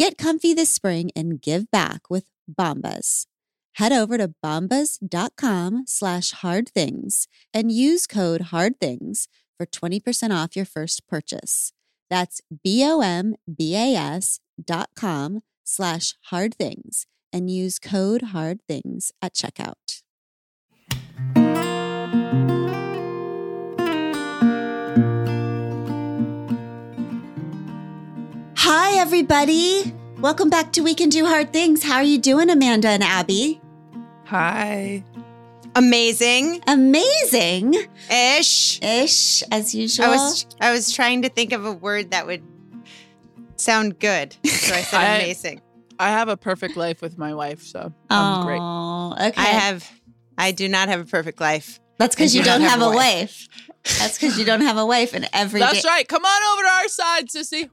Get comfy this spring and give back with Bombas. Head over to bombas.com slash hard things and use code hard things for 20% off your first purchase. That's B-O-M-B-A-S dot com slash hard things and use code hard things at checkout. Everybody. Welcome back to We Can Do Hard Things. How are you doing, Amanda and Abby? Hi. Amazing Amazing ish. ish, as usual. I was I was trying to think of a word that would sound good, so I said I- amazing. I have a perfect life with my wife, so I'm great. Oh, okay. I have. I do not have a perfect life. That's because you do not have, have a a wife. That's because you don't have a wife, and every That's day- right. Come on over to our side, sissy.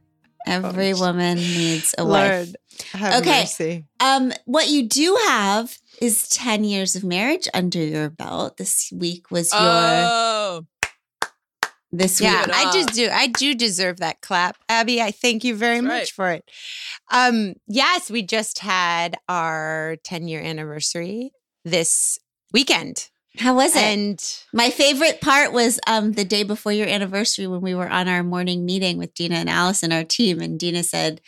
Every woman needs a wife. Lord, have Okay. mercy. Um, what you do have is ten years of marriage under your belt. This week was your. Oh, this week, Yeah, I just do. I do deserve that clap, Abby. I thank you very That's much right. for it. Um, yes, we just had our 10 year anniversary this weekend, how was it? and My favorite part was um, the day before your anniversary when we were on our morning meeting with Dina and Allison, our team. And Dina said,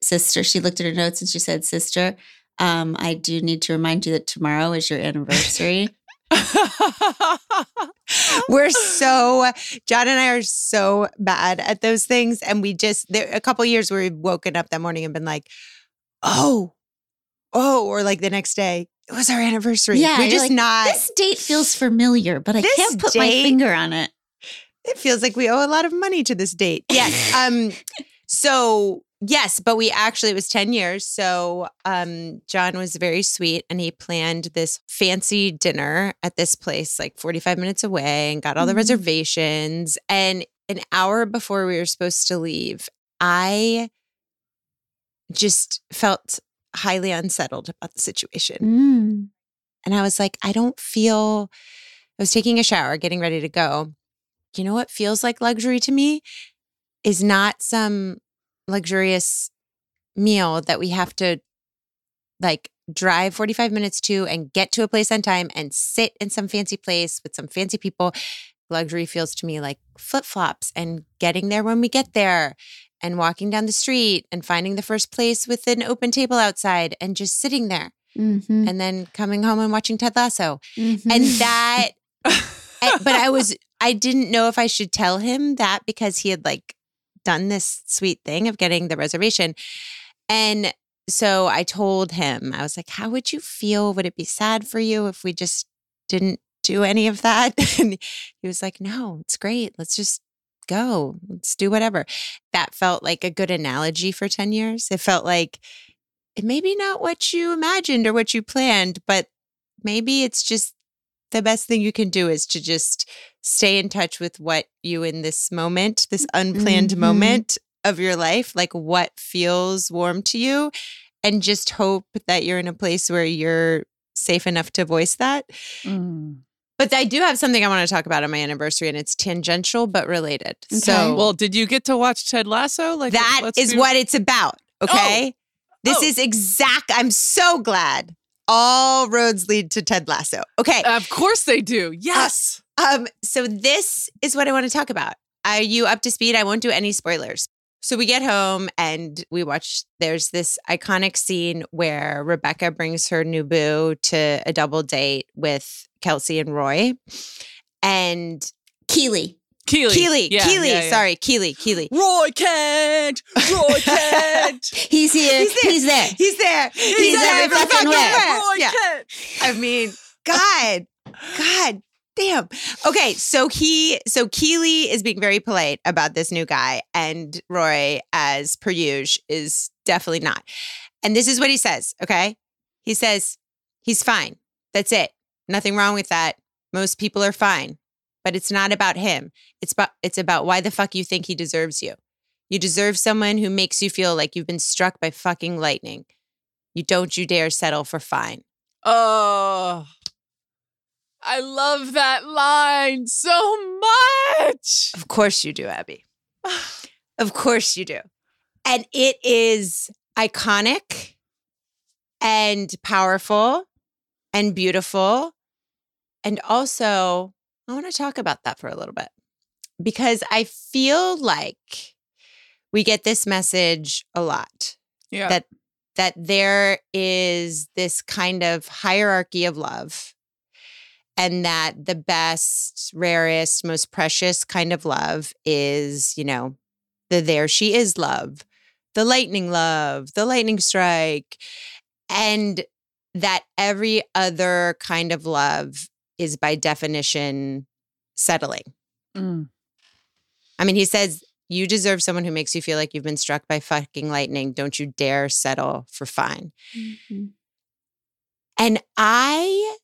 Sister, she looked at her notes and she said, Sister, um, I do need to remind you that tomorrow is your anniversary. We're so John and I are so bad at those things, and we just there a couple years where we've woken up that morning and been like, oh, oh, or like the next day it was our anniversary. Yeah, we're just like, not. this date feels familiar, but I can't put my finger on it. it feels like we owe a lot of money to this date. Yes. um. So yes, but we actually it was ten years. So um, John was very sweet, and he planned this fancy dinner at this place, like forty five minutes away, and got all the Mhm. reservations. And an hour before we were supposed to leave, I just felt highly unsettled about the situation. Mm. And I was like, I don't feel, I was taking a shower, getting ready to go. You know what feels like luxury to me is not some luxurious meal that we have to like drive 45 minutes to and get to a place on time and sit in some fancy place with some fancy people. Luxury feels to me like flip flops and getting there when we get there and walking down the street and finding the first place with an open table outside and just sitting there Mhm. and then coming home and watching Ted Lasso. Mhm. And that, and- but I was, I didn't know if I should tell him that because he had like done this sweet thing of getting the reservation. And so I told him, I was like, how would you feel? Would it be sad for you if we just didn't do any of that? And he was like, no, it's great. Let's just go. Let's do whatever. That felt like a good analogy for 10 years. It felt like it may be not what you imagined or what you planned, but maybe it's just the best thing you can do is to just stay in touch with what you in this moment, this unplanned Mhm. moment of your life, like what feels warm to you, and just hope that you're in a place where you're safe enough to voice that. Mm. But I do have something I want to talk about on my anniversary, and it's tangential but related. Okay. So, Well, did you get to watch Ted Lasso? Like that is let's be- what it's about. Okay. This Oh. is exact. I'm so glad all roads lead to Ted Lasso. Okay. Of course they do. Yes. Um, so this is what I want to talk about. Are you up to speed? I won't do any spoilers. So we get home and we watch. There's this iconic scene where Rebecca brings her new boo to a double date with Kelsey and Roy, and Keely. Keely. Keely, Yeah, Keely, yeah, yeah. sorry, Keely, Keely. Roy Kent. Roy Kent. He's here. He's there. He's there. He's there every fucking where. Roy Yeah. Kent. I mean, God, God damn. Okay, so he, so Keely is being very polite about this new guy, and Roy, as per usual, is definitely not. And this is what he says, okay? He says, he's fine. That's it. Nothing wrong with that. Most people are fine. But it's not about him. It's about it's about why the fuck you think he deserves you. You deserve someone who makes you feel like you've been struck by fucking lightning. You don't you dare settle for fine. Oh, I love that line so much. Of course you do, Abby. of course you do. And it is iconic and powerful and beautiful. And also, I want to talk about that for a little bit because I feel like we get this message a lot Yeah. that that there is this kind of hierarchy of love and that the best rarest most precious kind of love is you know the there she is love the lightning love the lightning strike and that every other kind of love is by definition settling Mm. I mean, he says, You deserve someone who makes you feel like you've been struck by fucking lightning. Don't you dare settle for fine. Mm-hmm. And I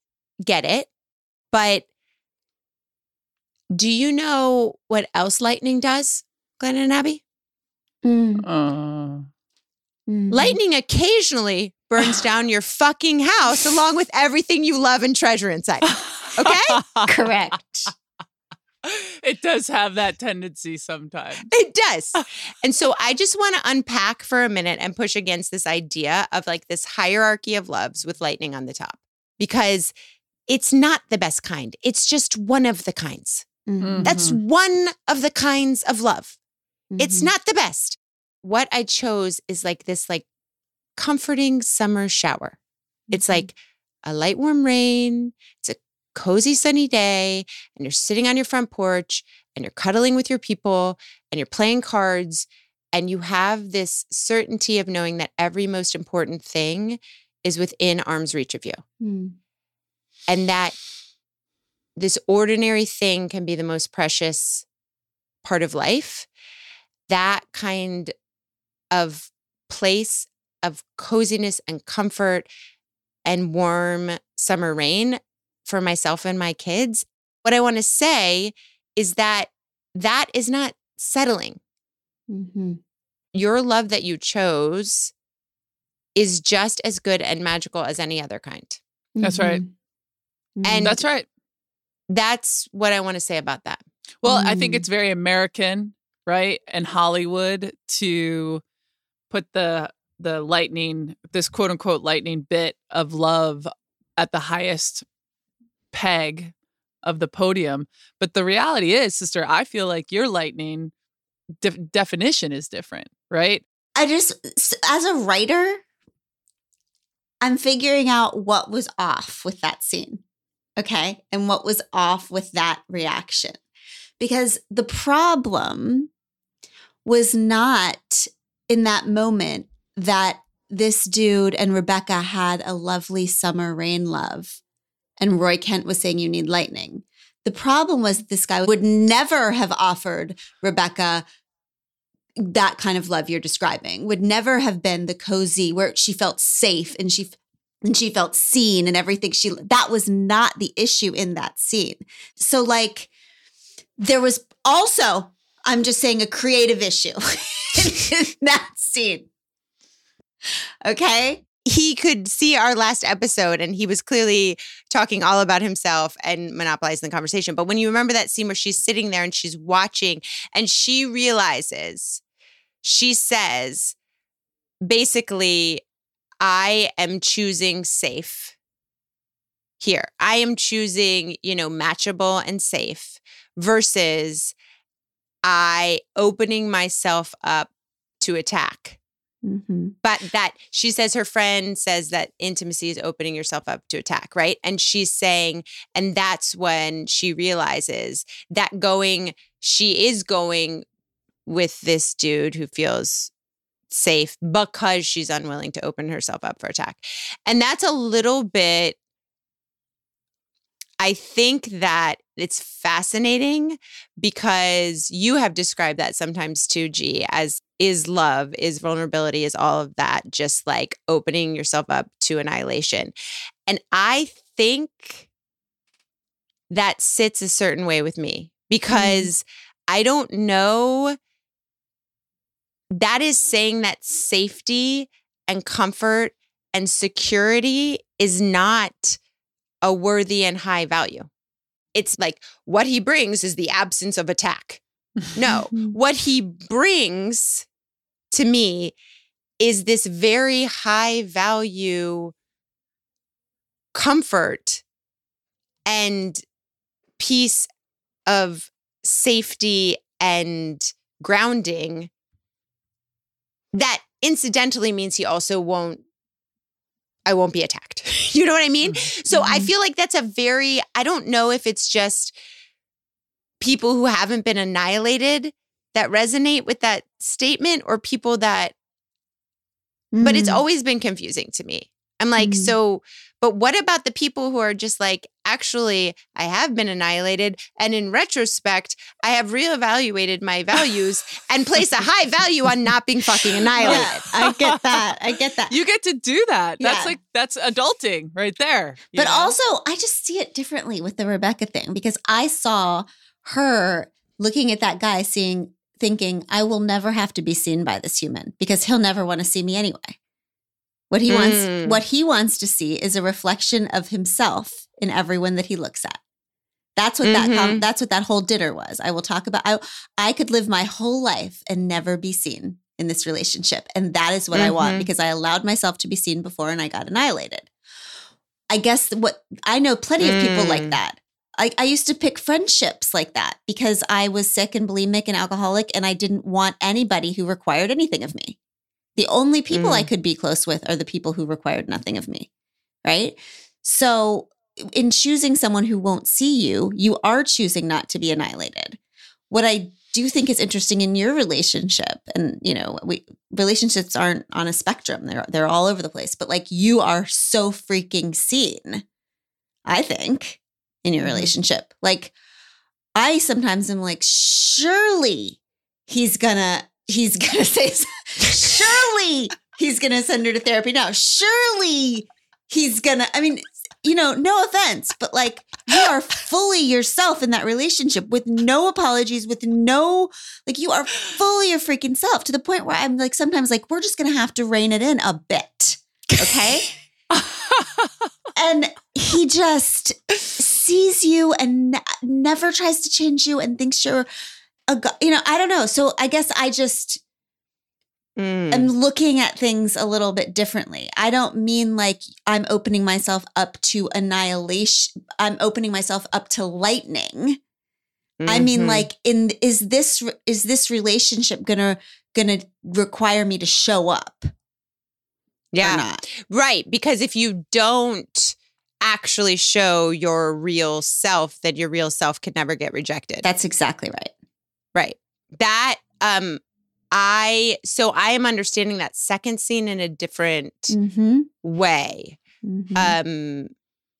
get it, but do you know what else lightning does, Glennon Abby? Mm-hmm. Uh, Lightning occasionally burns down your fucking house along with everything you love and treasure inside. Okay? Correct. it does have that tendency sometimes. It does. And so I just want to unpack for a minute and push against this idea of like this hierarchy of loves with lightning on the top because it's not the best kind. It's just one of the kinds. Mhm. That's one of the kinds of love. It's Mhm. not the best. What I chose is like this like comforting summer shower. It's Mhm. like a light warm rain. It's a cozy sunny day and you're sitting on your front porch and you're cuddling with your people and you're playing cards and you have this certainty of knowing that every most important thing is within arm's reach of you Mm. and that this ordinary thing can be the most precious part of life that kind of place of coziness and comfort and warm summer rain for myself and my kids what i want to say is that that is not settling Mhm. your love that you chose is just as good and magical as any other kind That's right. Mhm. And- That's right. that's what i want to say about that Well, I think Mm. it's very American, right? And Hollywood to put the the lightning, this quote unquote lightning bit of love at the highest peg of the podium. But the reality is, sister, I feel like your lightning def- definition is different, right? I just, as a writer, I'm figuring out what was off with that scene. Okay. And what was off with that reaction. Because the problem was not in that moment that this dude and Rebecca had a lovely summer rain love. And Roy Kent was saying, You need lightning. The problem was this guy would never have offered Rebecca that kind of love you're describing would never have been the cozy where she felt safe and she and she felt seen and everything she that was not the issue in that scene so like there was also i'm just saying a creative issue in that scene okay he could see our last episode and he was clearly talking all about himself and monopolizing the conversation. But when you remember that scene where she's sitting there and she's watching and she realizes, she says, basically, I am choosing safe here. I am choosing, you know, matchable and safe versus I opening myself up to attack mm-hmm. but that she says her friend says that intimacy is opening yourself up to attack, right? And she's saying, and that's when she realizes that going, she is going with this dude who feels safe because she's unwilling to open herself up for attack. And that's a little bit, I think that it's fascinating because you have described that sometimes too, G, as is love, is vulnerability, is all of that, just like opening yourself up to annihilation. And I think that sits a certain way with me because mm-hmm. I don't know. That is saying that safety and comfort and security is not a worthy and high value. It's like what he brings is the absence of attack. No, what he brings to me is this very high value comfort and peace of safety and grounding that incidentally means he also won't I won't be attacked. you know what I mean? Mm-hmm. So I mm-hmm. feel like that's a very I don't know if it's just people who haven't been annihilated that resonate with that statement or people that mm. but it's mm. always been confusing to me. I'm like, mm. so but what about the people who are just like, actually, I have been annihilated. And in retrospect, I have reevaluated my values and place a high value on not being fucking annihilated. Yeah, I get that. I get that. You get to do that. Yeah. That's like, that's adulting right there. But know? also, I just see it differently with the Rebecca thing because I saw her looking at that guy, seeing, thinking, I will never have to be seen by this human because he'll never want to see me anyway. What he mm. wants what he wants to see is a reflection of himself in everyone that he looks at. That's what mm-hmm. that that's what that whole dinner was. I will talk about I I could live my whole life and never be seen in this relationship and that is what mm-hmm. I want mm-hmm. because I allowed myself to be seen before and I got annihilated. I guess what I know plenty of people like mm. that. I, I used to pick friendships like that because I was sick and bulimic and alcoholic and I didn't want anybody who required anything of me. The only people mm. I could be close with are the people who required nothing of me. Right. So, in choosing someone who won't see you, you are choosing not to be annihilated. What I do think is interesting in your relationship, and you know, we relationships aren't on a spectrum; they're they're all over the place. But like, you are so freaking seen. I think in your mm-hmm. relationship, like, I sometimes am like, surely he's gonna he's gonna say, surely he's gonna send her to therapy now. Surely he's gonna, I mean, you know, no offense, but like you are fully yourself in that relationship with no apologies, with no, like you are fully your freaking self to the point where I'm like, sometimes like, we're just gonna have to rein it in a bit. Okay. and he just sees you and ne- never tries to change you and thinks you're a you know i don't know so i guess i just mm. am looking at things a little bit differently i don't mean like i'm opening myself up to annihilation i'm opening myself up to lightning mm-hmm. i mean mm-hmm. like in is this is this relationship gonna gonna require me to show up yeah right because if you don't actually show your real self then your real self could never get rejected that's exactly right Right. That um I so I am understanding that second scene in a different mm-hmm. way. Mm-hmm. Um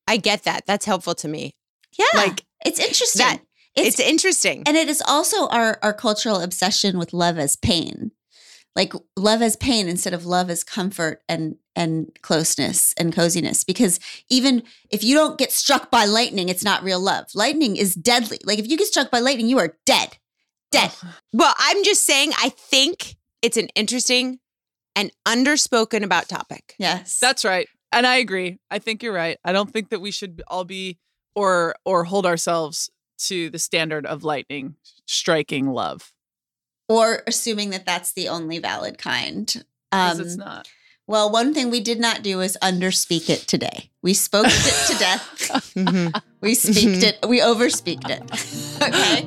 I get that. That's helpful to me. Yeah. Like it's interesting. That, it's, it's interesting. And it is also our our cultural obsession with love as pain. Like love as pain instead of love as comfort and and closeness and coziness because even if you don't get struck by lightning it's not real love. Lightning is deadly. Like if you get struck by lightning you are dead dead. Well, I'm just saying, I think it's an interesting and underspoken about topic. Yes. That's right. And I agree. I think you're right. I don't think that we should all be or or hold ourselves to the standard of lightning striking love or assuming that that's the only valid kind. Um, it's not. Well, one thing we did not do is underspeak it today. We spoke it to death. mm-hmm. We speaked it. We overspeaked it. okay.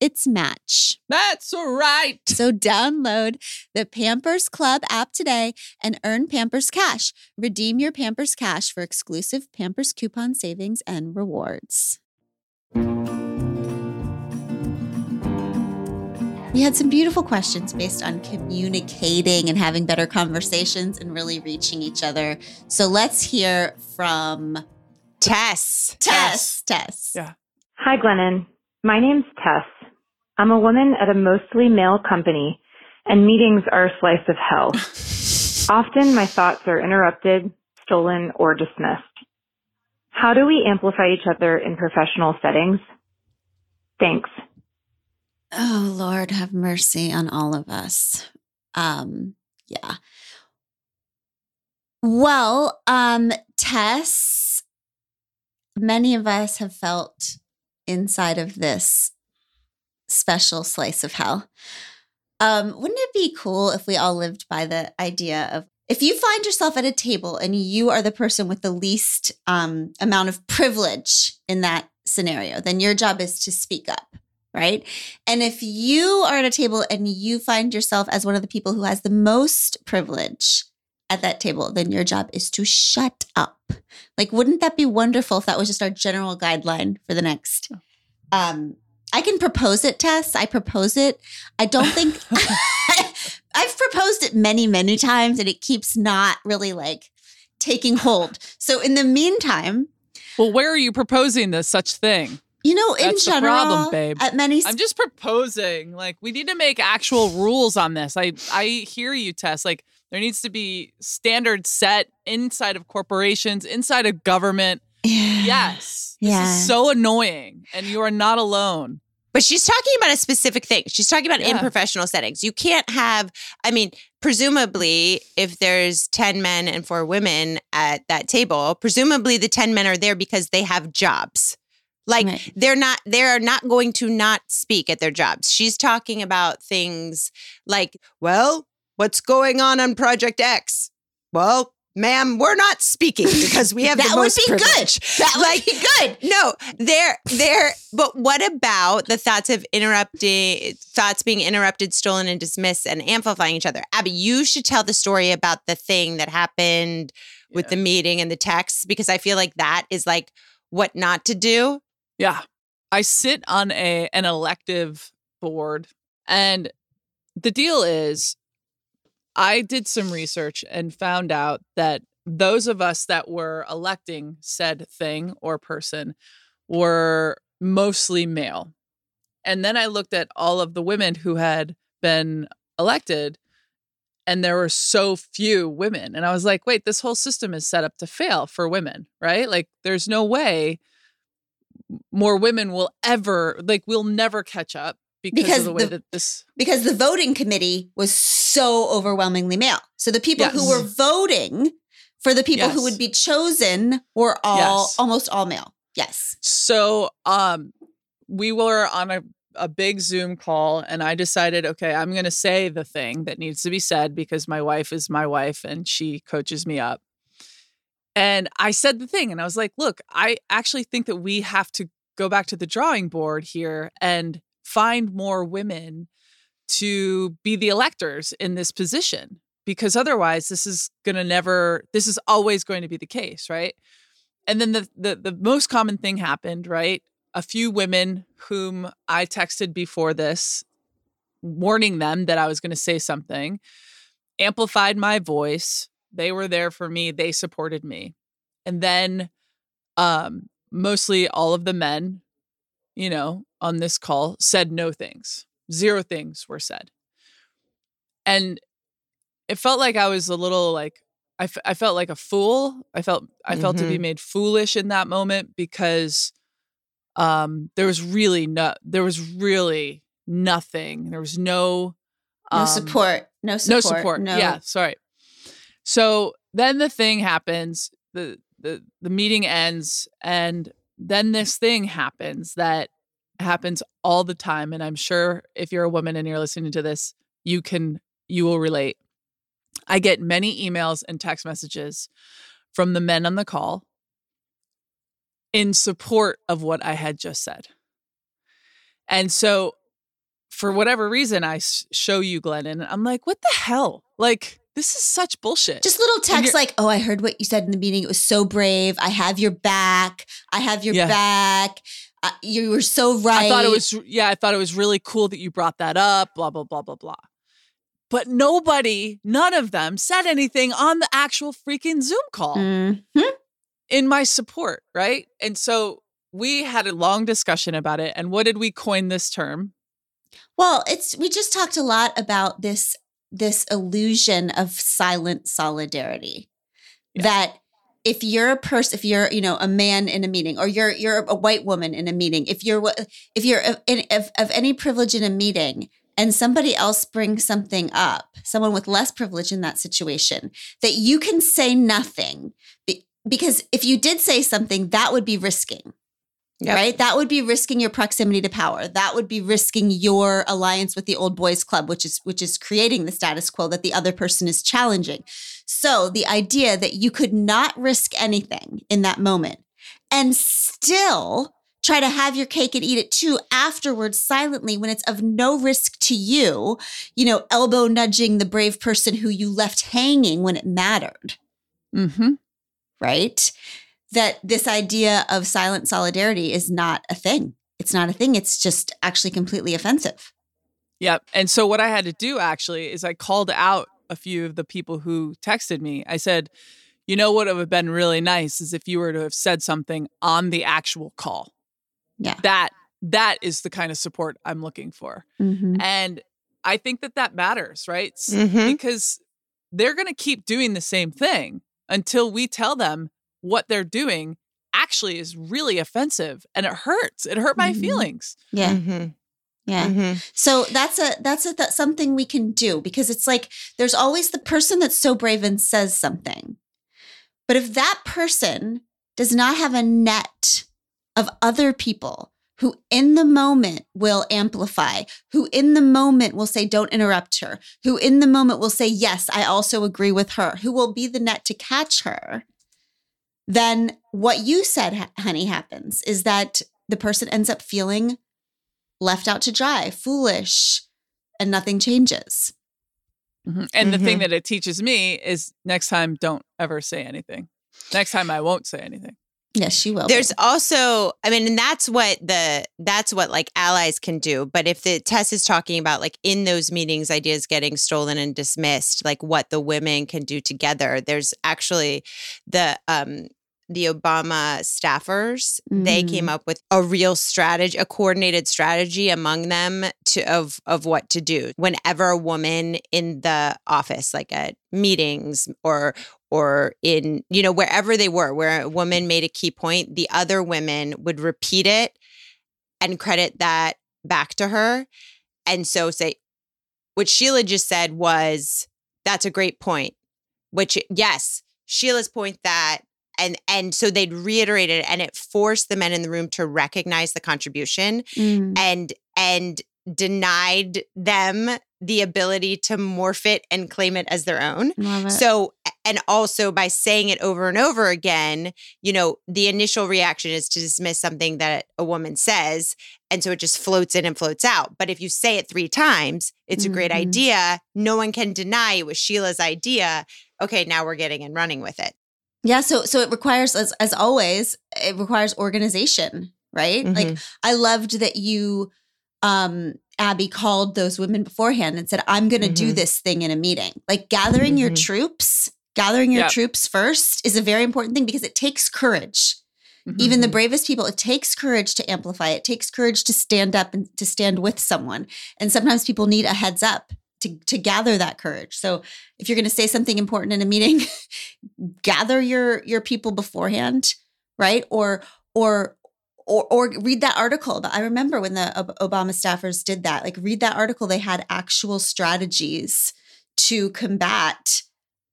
its match. That's right. So download the Pampers Club app today and earn Pampers Cash. Redeem your Pampers Cash for exclusive Pampers coupon savings and rewards. We had some beautiful questions based on communicating and having better conversations and really reaching each other. So let's hear from Tess. Tess. Tess. Yeah. Hi, Glennon. My name's Tess. I'm a woman at a mostly male company, and meetings are a slice of hell. Often my thoughts are interrupted, stolen, or dismissed. How do we amplify each other in professional settings? Thanks. Oh Lord, have mercy on all of us. Um, yeah. Well, um, Tess, many of us have felt inside of this special slice of hell. Um, wouldn't it be cool if we all lived by the idea of if you find yourself at a table and you are the person with the least um, amount of privilege in that scenario, then your job is to speak up, right? And if you are at a table and you find yourself as one of the people who has the most privilege at that table, then your job is to shut up. Like, wouldn't that be wonderful if that was just our general guideline for the next? Um, I can propose it, Tess. I propose it. I don't think I've proposed it many, many times, and it keeps not really like taking hold. So, in the meantime, Well, where are you proposing this such thing? you know, in That's general, problem, babe. at many I'm just proposing. Like, we need to make actual rules on this. I I hear you, Tess. Like, there needs to be standards set inside of corporations, inside of government. Yes. This Yeah. is so annoying. And you are not alone. But she's talking about a specific thing. She's talking about in professional settings. You can't have, I mean, presumably, if there's 10 men and four women at that table, presumably the 10 men are there because they have jobs. Like Right. they're not, they're not going to not speak at their jobs. She's talking about things like, well, what's going on on Project X? Well, ma'am, we're not speaking because we have that the would be privilege. good. That would Like, be good. no, they're they're but what about the thoughts of interrupting thoughts being interrupted, stolen, and dismissed and amplifying each other? Abby, you should tell the story about the thing that happened with the meeting and the text because I feel like that is like what not to do. Yeah. I sit on a an elective board and the deal is I did some research and found out that those of us that were electing said thing or person were mostly male. And then I looked at all of the women who had been elected and there were so few women and I was like, "Wait, this whole system is set up to fail for women, right? Like there's no way more women will ever like we'll never catch up because, Because of the way the- that this Because the voting committee was so overwhelmingly male. So the people who were voting for the people who would be chosen were all Yes. almost all male. Yes. so um we were on a a big Zoom call and I decided, okay, I'm going to say the thing that needs to be said because my wife is my wife and she coaches me up. And I said the thing and I was like, look, I actually think that we have to go back to the drawing board here and find more women to be the electors in this position because otherwise this is going to never this is always going to be the case, right? And then the the the most common thing happened, right? A few women whom I texted before this warning them that I was going to say something amplified my voice. They were there for me, they supported me. And then um mostly all of the men, you know, on this call said no things. Zero things were said. And it felt like I was a little like I, f- I felt like a fool. I felt I felt to be Mhm. made foolish in that moment because um there was really no there was really nothing. There was no No um, support. No support. no support. Yeah, sorry. So then the thing happens, the the the meeting ends and then this thing happens that happens all the time and I'm sure if you're a woman and you're listening to this, you can you will relate. I get many emails and text messages from the men on the call in support of what I had just said. And so for whatever reason, I show you Glennon. I'm like, what the hell? Like, this is such bullshit. Just little texts like, "Oh, I heard what you said in the meeting. It was so brave. I have your back. I have your Yeah. back. Uh, you were so right." I thought it was, yeah, I thought it was really cool that you brought that up, blah, blah, blah, blah, blah. But nobody, none of them said anything on the actual freaking Zoom call Mhm. in my support, right? And so we had a long discussion about it. And what did we coin this term? Well, it's we just talked a lot about this this illusion of silent solidarity. Yeah. That if you're a person, if you're you know a man in a meeting, or you're you're a white woman in a meeting, if you're if you're of, in, of, of any privilege in a meeting, and somebody else brings something up, someone with less privilege in that situation, that you can say nothing because if you did say something, that would be risking Yep. right? That would be risking your proximity to power. That would be risking your alliance with the old boys club, which is which is creating the status quo that the other person is challenging. So the idea that you could not risk anything in that moment and still try to have your cake and eat it too afterwards silently when it's of no risk to you, you know, elbow nudging the brave person who you left hanging when it mattered Mm-hmm. right? That this idea of silent solidarity is not a thing. It's not a thing. It's just actually completely offensive. Yep. And so what I had to do actually is I called out a few of the people who texted me. I said, you know what would have been really nice is if you were to have said something on the actual call. Yeah. That that is the kind of support I'm looking for. And I think that that matters, right? S- Mhm. Because they're going to keep doing the same thing until we tell them what they're doing actually is really offensive and it hurts. It hurt my Mhm. feelings. Yeah. Yeah. Mhm. So that's a that's a that's something we can do because it's like there's always the person that's so brave and says something. But if that person does not have a net of other people who in the moment will amplify, who in the moment will say don't interrupt her, who in the moment will say yes, I also agree with her, who will be the net to catch her, then what you said honey happens is that the person ends up feeling left out to dry, foolish, and nothing changes. Mhm. And the thing Mhm. that it teaches me is next time, don't ever say anything. Next time, I won't say anything. Yes, she will. There's be. also, I mean, and that's what the that's what like allies can do. But if the Tess is talking about like in those meetings, ideas getting stolen and dismissed, like what the women can do together, there's actually the um the Obama staffers, they Mm. came up with a real strategy, a coordinated strategy among them to of of what to do whenever a woman in the office, like at meetings or or in you know wherever they were, where a woman made a key point, the other women would repeat it and credit that back to her, and so say what Sheila just said was that's a great point. Which yes, Sheila's point that and and so they'd reiterate it and it forced the men in the room to recognize the contribution Mm. and and denied them the ability to morph it and claim it as their own. So and also by saying it over and over again you know the initial reaction is to dismiss something that a woman says and so it just floats in and floats out. But if you say it three times it's a great Mhm. idea. No one can deny it was sheila's idea. Okay now we're getting and running with it yeah, so so it requires as as always, it requires organization, right? Like Mhm. I loved that you um Abby called those women beforehand and said, I'm gonna do Mhm. this thing in a meeting. Like gathering your Mhm. troops, gathering your Yep. troops first is a very important thing because it takes courage. even the Mhm. bravest people it takes courage to amplify it takes courage to stand up and to stand with someone and sometimes people need a heads up to to gather that courage. So if you're going to say something important in a meeting, gather your your people beforehand, right? Or or or, or read that article. But I remember when the Obama staffers did that. Like read that article. They had actual strategies to combat,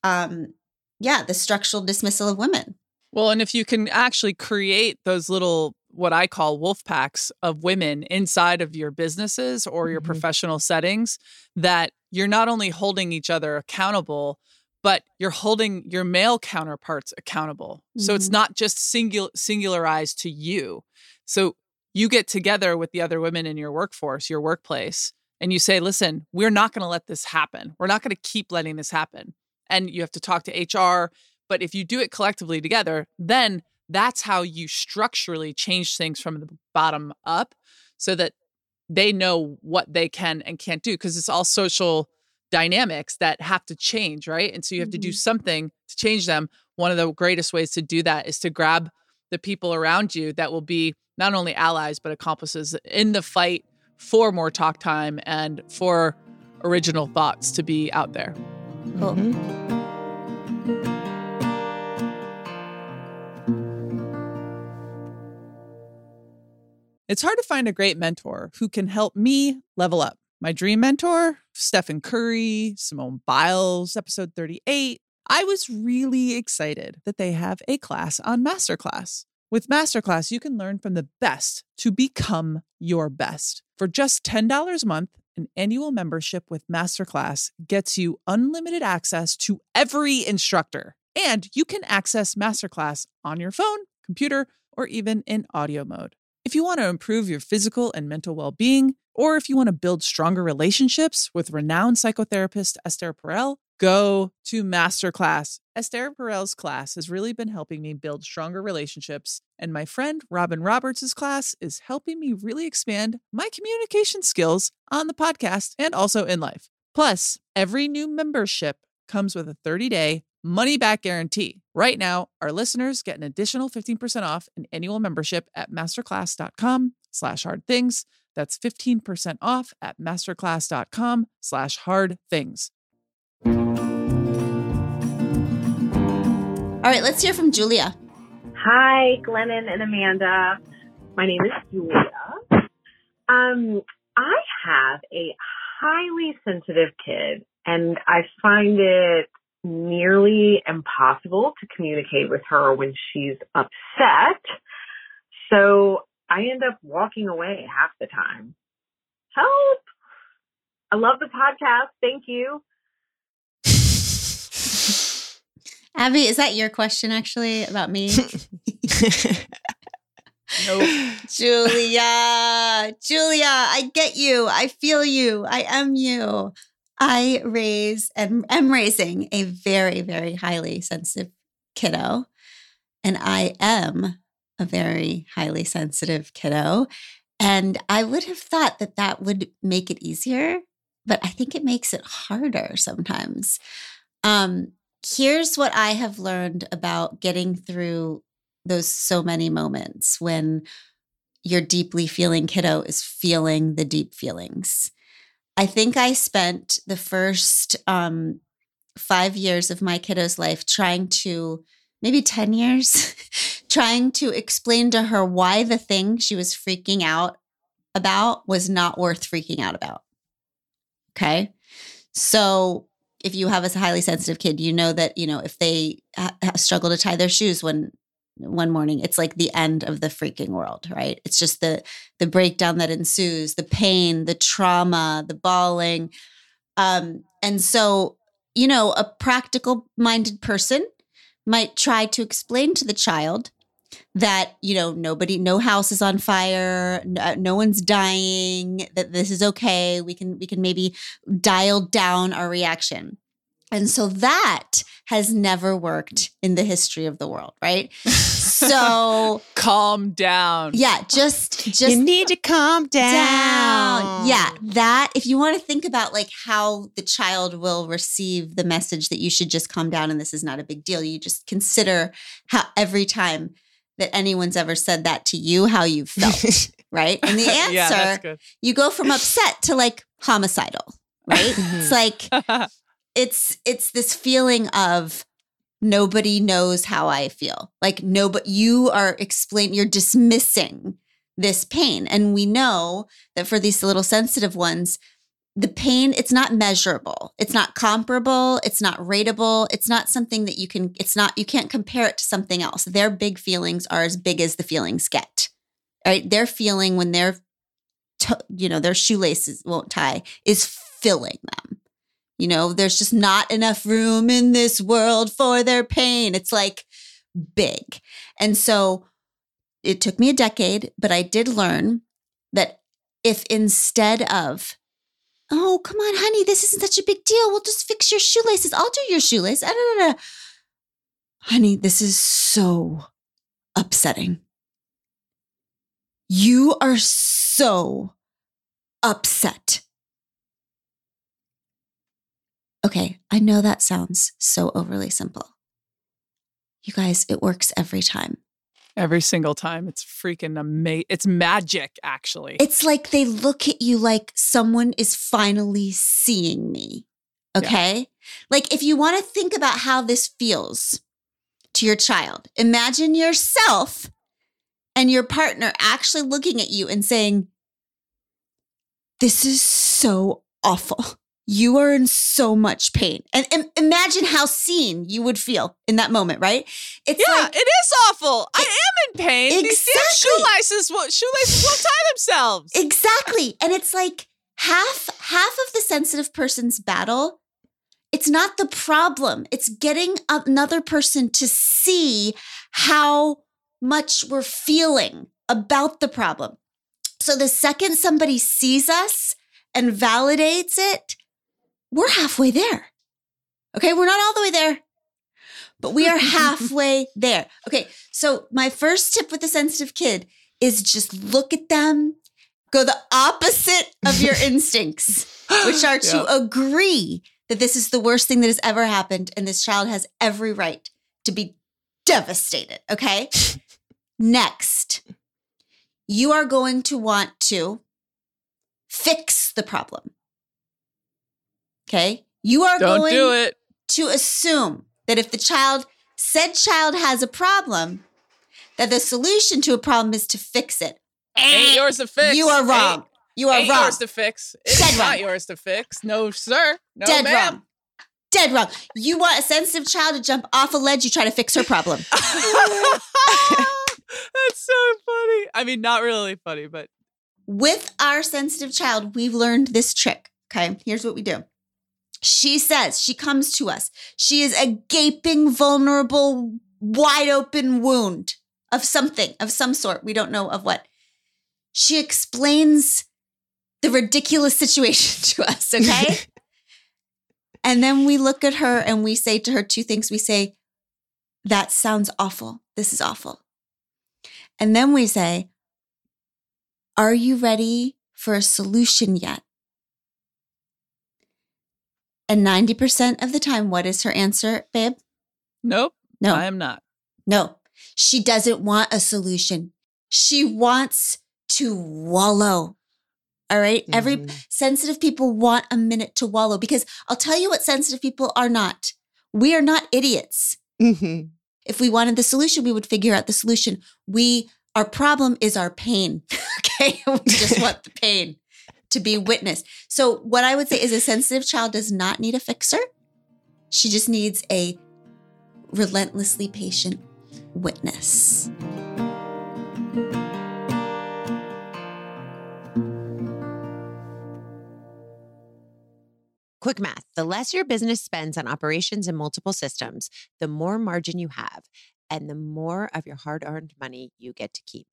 um, yeah, the structural dismissal of women. Well, and if you can actually create those little what I call wolf packs of women inside of your businesses or your mm-hmm. professional settings, that you're not only holding each other accountable, but you're holding your male counterparts accountable. Mm-hmm. So it's mm-hmm. not just singular singularized to you. So you get together with the other women in your workforce, your workplace, and you say, listen, we're not going to let this happen. We're not going to keep letting this happen. And you have to talk to HR. But if you do it collectively together, then that's how you structurally change things from the bottom up so that they know what they can and can't do because it's all social dynamics that have to change, right? And so you have mm-hmm. to do mm-hmm. something to change them. One of the greatest ways to do that is to grab the people around you that will be not only allies but accomplices in the fight for more talk time and for original thoughts to be out there. Cool. Mm-hmm. It's hard to find a great mentor who can help me level up. My dream mentor, Stephen Curry, Simone Biles, episode 38. I was really excited that they have a class on Masterclass. With Masterclass, you can learn from the best to become your best. For just $10 a month, an annual membership with Masterclass gets you unlimited access to every instructor. And you can access Masterclass on your phone, computer, or even in audio mode. If you want to improve your physical and mental well being, or if you want to build stronger relationships with renowned psychotherapist Esther Perel, go to Masterclass. Esther Perel's class has really been helping me build stronger relationships, and my friend Robin Roberts' class is helping me really expand my communication skills on the podcast and also in life. Plus, every new membership comes with a 30 day money back guarantee. Right now, our listeners get an additional 15% off an annual membership at masterclass.com slash hard things. That's 15% off at masterclass.com slash hard things. All right, let's hear from Julia. Hi, Glennon and Amanda. My name is Julia. Um, I have a highly sensitive kid, and I find it nearly impossible to communicate with her when she's upset. So I end up walking away half the time. Help! I love the podcast. Thank you. Abby, is that your question actually about me? nope. Julia, Julia, I get you. I feel you. I am you. I raise and am raising a very, very highly sensitive kiddo. And I am a very highly sensitive kiddo. And I would have thought that that would make it easier, but I think it makes it harder sometimes. Um, here's what I have learned about getting through those so many moments when your deeply feeling kiddo is feeling the deep feelings. I think I spent the first um, five years of my kiddo's life trying to, maybe 10 years, trying to explain to her why the thing she was freaking out about was not worth freaking out about. Okay. So if you have a highly sensitive kid, you know that, you know, if they ha- struggle to tie their shoes when one morning it's like the end of the freaking world right? It's just the the breakdown that ensues the pain the trauma the bawling. Um and so you know a practical minded person might try to explain to the child that you know nobody no house is on fire no, uh, no, one's dying that this is okay we can we can maybe dial down our reaction and so that has never worked in the history of the world, right? So calm down. Yeah, just just You need to calm down. down. Yeah, that if you want to think about like how the child will receive the message that you should just calm down and this is not a big deal, you just consider how every time that anyone's ever said that to you, how you felt, right? And the answer, yeah, you go from upset to like homicidal right? Mm-hmm. it's like it's it's this feeling of nobody knows how I feel. Like no, but you are explaining, you're dismissing this pain. And we know that for these little sensitive ones, the pain, it's not measurable. It's not comparable. It's not rateable. It's not something that you can, it's not, you can't compare it to something else. Their big feelings are as big as the feelings get. Right? Their feeling when they're, to, you know, their shoelaces won't tie is filling them. You know, there's just not enough room in this world for their pain. It's like big. And so it took me a decade, but I did learn that if instead of, oh, come on, honey, this isn't such a big deal. We'll just fix your shoelaces. I'll do your shoelaces. Ah, honey, this is so upsetting. You are so upset. Okay, I know that sounds so overly simple. You guys, it works every time. Every single time. It's freaking amazing. It's magic, actually. It's like they look at you like someone is finally seeing me. Okay. Yeah. Like if you want to think about how this feels to your child, imagine yourself and your partner actually looking at you and saying, This is so awful you are in so much pain. And, and, imagine how seen you would feel in that moment, right? It's yeah, like, it is awful. It, I am in pain. Exactly. These shoelaces, shoelaces won't tie themselves. Exactly. And it's like half half of the sensitive person's battle. It's not the problem. It's getting another person to see how much we're feeling about the problem. So the second somebody sees us and validates it, we're halfway there. Okay, we're not all the way there, but we are halfway there. Okay, so my first tip with the sensitive kid is just look at them, go the opposite of your instincts, which are to yep. agree that this is the worst thing that has ever happened and this child has every right to be devastated. Okay, next, you are going to want to fix the problem. Okay. You are Don't going do it. to assume that if the child, said child has a problem, that the solution to a problem is to fix it. Ain't yours to fix. You are wrong. Ain't, you are ain't wrong. yours to fix. It's Dead not wrong. yours to fix. No, sir. No, Dead ma'am. wrong. Dead wrong. You want a sensitive child to jump off a ledge, you try to fix her problem. That's so funny. I mean, not really funny, but. With our sensitive child, we've learned this trick. Okay. Here's what we do she says, she comes to us. She is a gaping, vulnerable, wide open wound of something, of some sort. We don't know of what. She explains the ridiculous situation to us, okay? and then we look at her and we say to her two things. We say, That sounds awful. This is awful. And then we say, Are you ready for a solution yet? And 90% of the time, what is her answer, babe? Nope. No. I am not. No. She doesn't want a solution. She wants to wallow. All right? mm-hmm. Every sensitive people want a minute to wallow because I'll tell you what sensitive people are not. We are not idiots. Mm-hmm. If we wanted the solution, we would figure out the solution. We our problem is our pain. okay? we just want the pain to be witnessed. So, what I would say is a sensitive child does not need a fixer. She just needs a relentlessly patient witness. Quick math the less your business spends on operations and multiple systems, the more margin you have, and the more of your hard earned money you get to keep.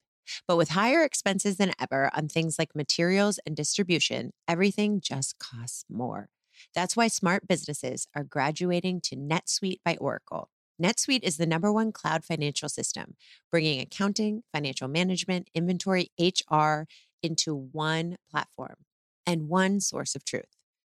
But with higher expenses than ever on things like materials and distribution, everything just costs more. That's why smart businesses are graduating to NetSuite by Oracle. NetSuite is the number one cloud financial system, bringing accounting, financial management, inventory, HR into one platform and one source of truth.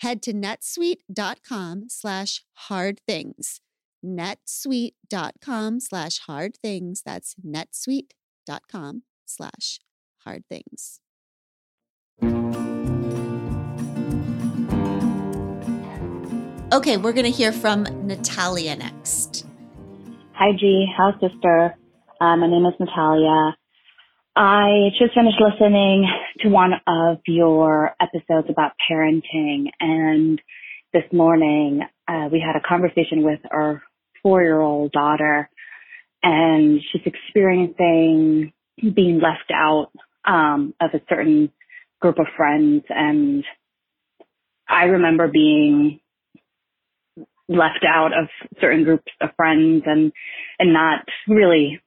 Head to netsuite.com slash hard things. netsuite.com slash hard things. That's netsuite.com slash hard things. Okay, we're going to hear from Natalia next. Hi, G. House sister. Uh, my name is Natalia. I just finished listening to one of your episodes about parenting, and this morning uh, we had a conversation with our four-year-old daughter, and she's experiencing being left out um, of a certain group of friends, and I remember being left out of certain groups of friends and and not really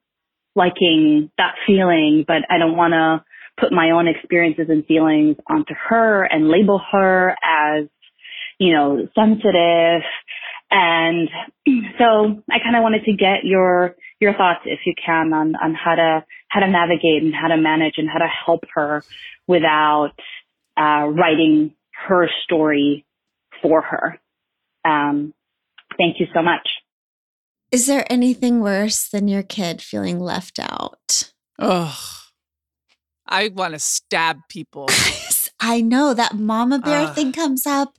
liking that feeling but I don't want to put my own experiences and feelings onto her and label her as you know sensitive and so I kind of wanted to get your your thoughts if you can on on how to how to navigate and how to manage and how to help her without uh, writing her story for her um, Thank you so much. Is there anything worse than your kid feeling left out? Ugh. I want to stab people. I know that mama bear Ugh. thing comes up.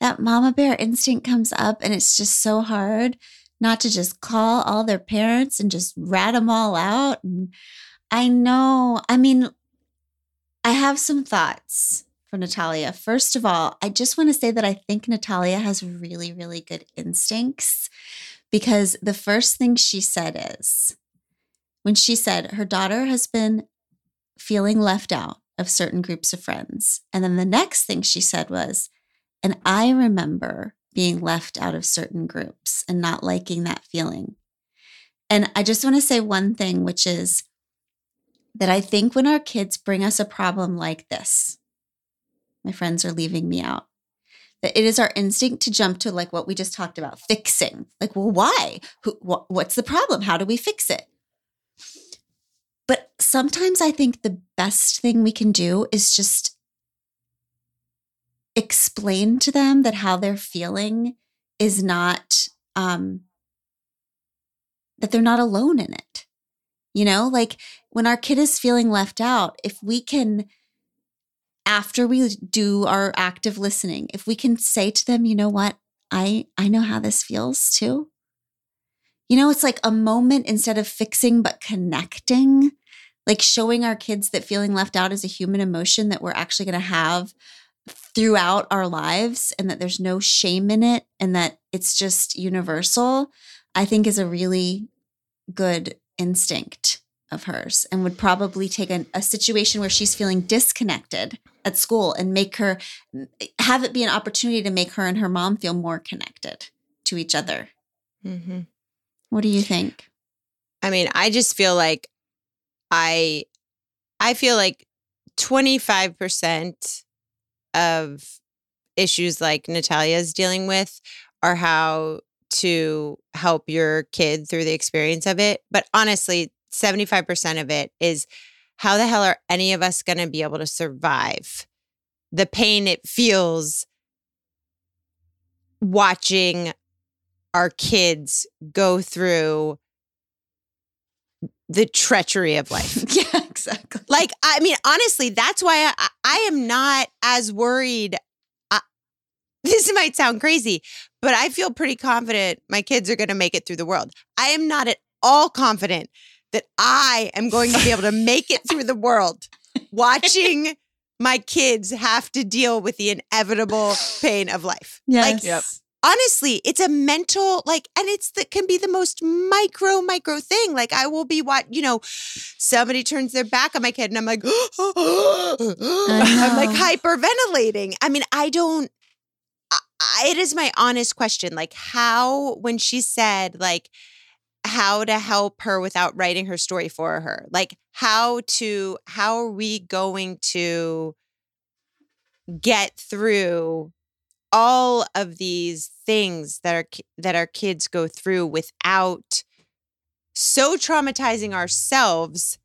That mama bear instinct comes up, and it's just so hard not to just call all their parents and just rat them all out. And I know, I mean, I have some thoughts for Natalia. First of all, I just want to say that I think Natalia has really, really good instincts because the first thing she said is when she said her daughter has been feeling left out of certain groups of friends. And then the next thing she said was, and I remember being left out of certain groups and not liking that feeling. And I just want to say one thing, which is that I think when our kids bring us a problem like this, my friends are leaving me out. That it is our instinct to jump to like what we just talked about, fixing. Like, well, why? Who, wh- what's the problem? How do we fix it? But sometimes I think the best thing we can do is just explain to them that how they're feeling is not um that they're not alone in it. You know, like when our kid is feeling left out, if we can after we do our active listening, if we can say to them, you know what? I I know how this feels too. You know, it's like a moment instead of fixing but connecting, like showing our kids that feeling left out is a human emotion that we're actually going to have throughout our lives and that there's no shame in it and that it's just universal, I think is a really good instinct of hers and would probably take an, a situation where she's feeling disconnected at school and make her have it be an opportunity to make her and her mom feel more connected to each other. Mm-hmm. What do you think? I mean, I just feel like I I feel like 25% of issues like Natalia's dealing with are how to help your kid through the experience of it. But honestly, 75% of it is how the hell are any of us going to be able to survive the pain it feels watching our kids go through the treachery of life. yeah, exactly. Like, I mean, honestly, that's why I, I am not as worried. I, this might sound crazy, but I feel pretty confident my kids are going to make it through the world. I am not at all confident that I am going to be able to make it through the world watching my kids have to deal with the inevitable pain of life. Like, Yep. honestly, it's a mental like, and it's that can be the most micro, micro thing. Like, I will be what you know, somebody turns their back on my kid, and I'm like, I'm like hyperventilating. I mean, I don't. I- it is my honest question. Like, how when she said like how to help her without writing her story for her, like how to how are we going to get through all of these things that our ki- that our kids go through without so traumatizing ourselves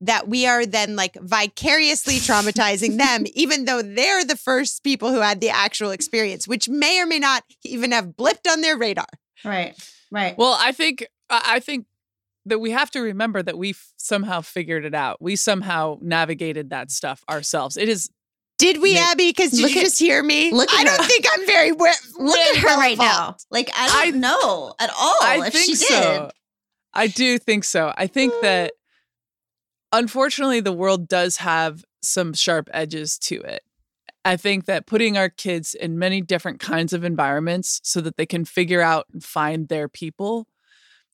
that we are then like vicariously traumatizing them even though they're the first people who had the actual experience which may or may not even have blipped on their radar Right. Right. Well, I think I I think that we have to remember that we somehow figured it out. We somehow navigated that stuff ourselves. It is did we Yeah. abby because did you at- just hear me look at i don't her. think i'm very we- Look at her well right now. Like I don't know at all I if think she did. so. I do think so. I think mm. that unfortunately the world does have some sharp edges to it. I think that putting our kids in many different kinds of environments so that they can figure out and find their people,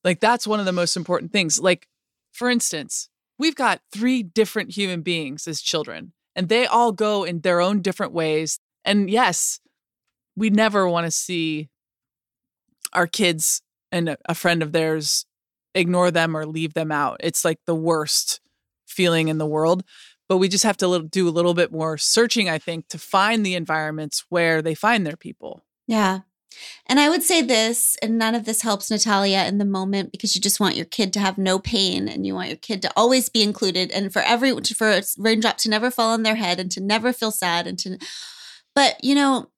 like that's one of the most important things. Like, for instance, we've got three different human beings as children, and they all go in their own different ways. And yes, we never want to see our kids and a- friend of theirs ignore them or leave them out. It's like the worst feeling in the world. But we just have to do a little bit more searching, I think, to find the environments where they find their people. Yeah. And I would say this, and none of this helps Natalia in the moment because you just want your kid to have no pain and you want your kid to always be included and for every for a raindrop to never fall on their head and to never feel sad and to but you know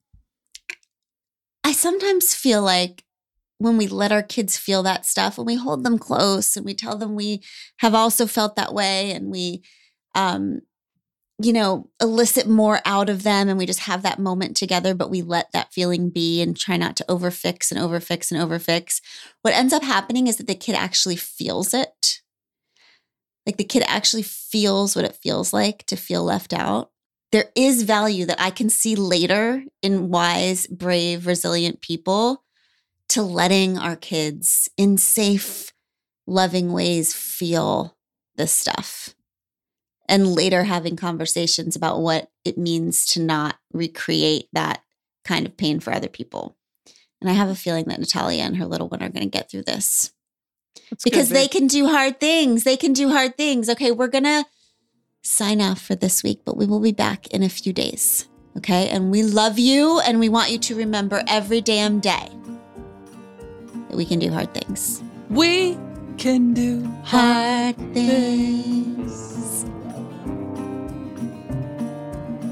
I sometimes feel like when we let our kids feel that stuff, when we hold them close and we tell them we have also felt that way and we um you know, elicit more out of them and we just have that moment together, but we let that feeling be and try not to overfix and overfix and overfix. What ends up happening is that the kid actually feels it. Like the kid actually feels what it feels like to feel left out. There is value that I can see later in wise, brave, resilient people to letting our kids in safe, loving ways feel this stuff and later having conversations about what it means to not recreate that kind of pain for other people. And I have a feeling that Natalia and her little one are going to get through this That's good, because they can do hard things. They can do hard things. Okay, we're going to sign off for this week, but we will be back in a few days. Okay, and we love you and we want you to remember every damn day that we can do hard things. we can do Hard things.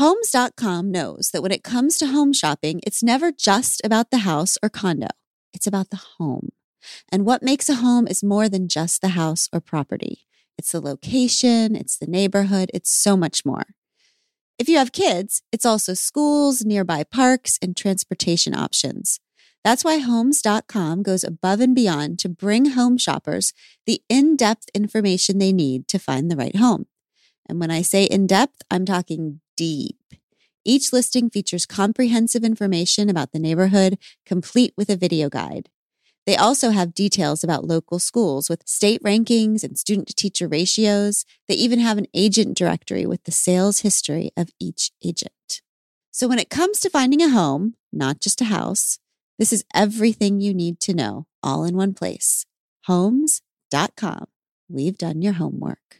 Homes.com knows that when it comes to home shopping, it's never just about the house or condo, it's about the home. And what makes a home is more than just the house or property. It's the location, it's the neighborhood, it's so much more. If you have kids, it's also schools, nearby parks, and transportation options. That's why Homes.com goes above and beyond to bring home shoppers the in depth information they need to find the right home. And when I say in depth, I'm talking deep. Each listing features comprehensive information about the neighborhood, complete with a video guide. They also have details about local schools with state rankings and student to teacher ratios. They even have an agent directory with the sales history of each agent. So when it comes to finding a home, not just a house, this is everything you need to know all in one place. Homes.com. We've done your homework.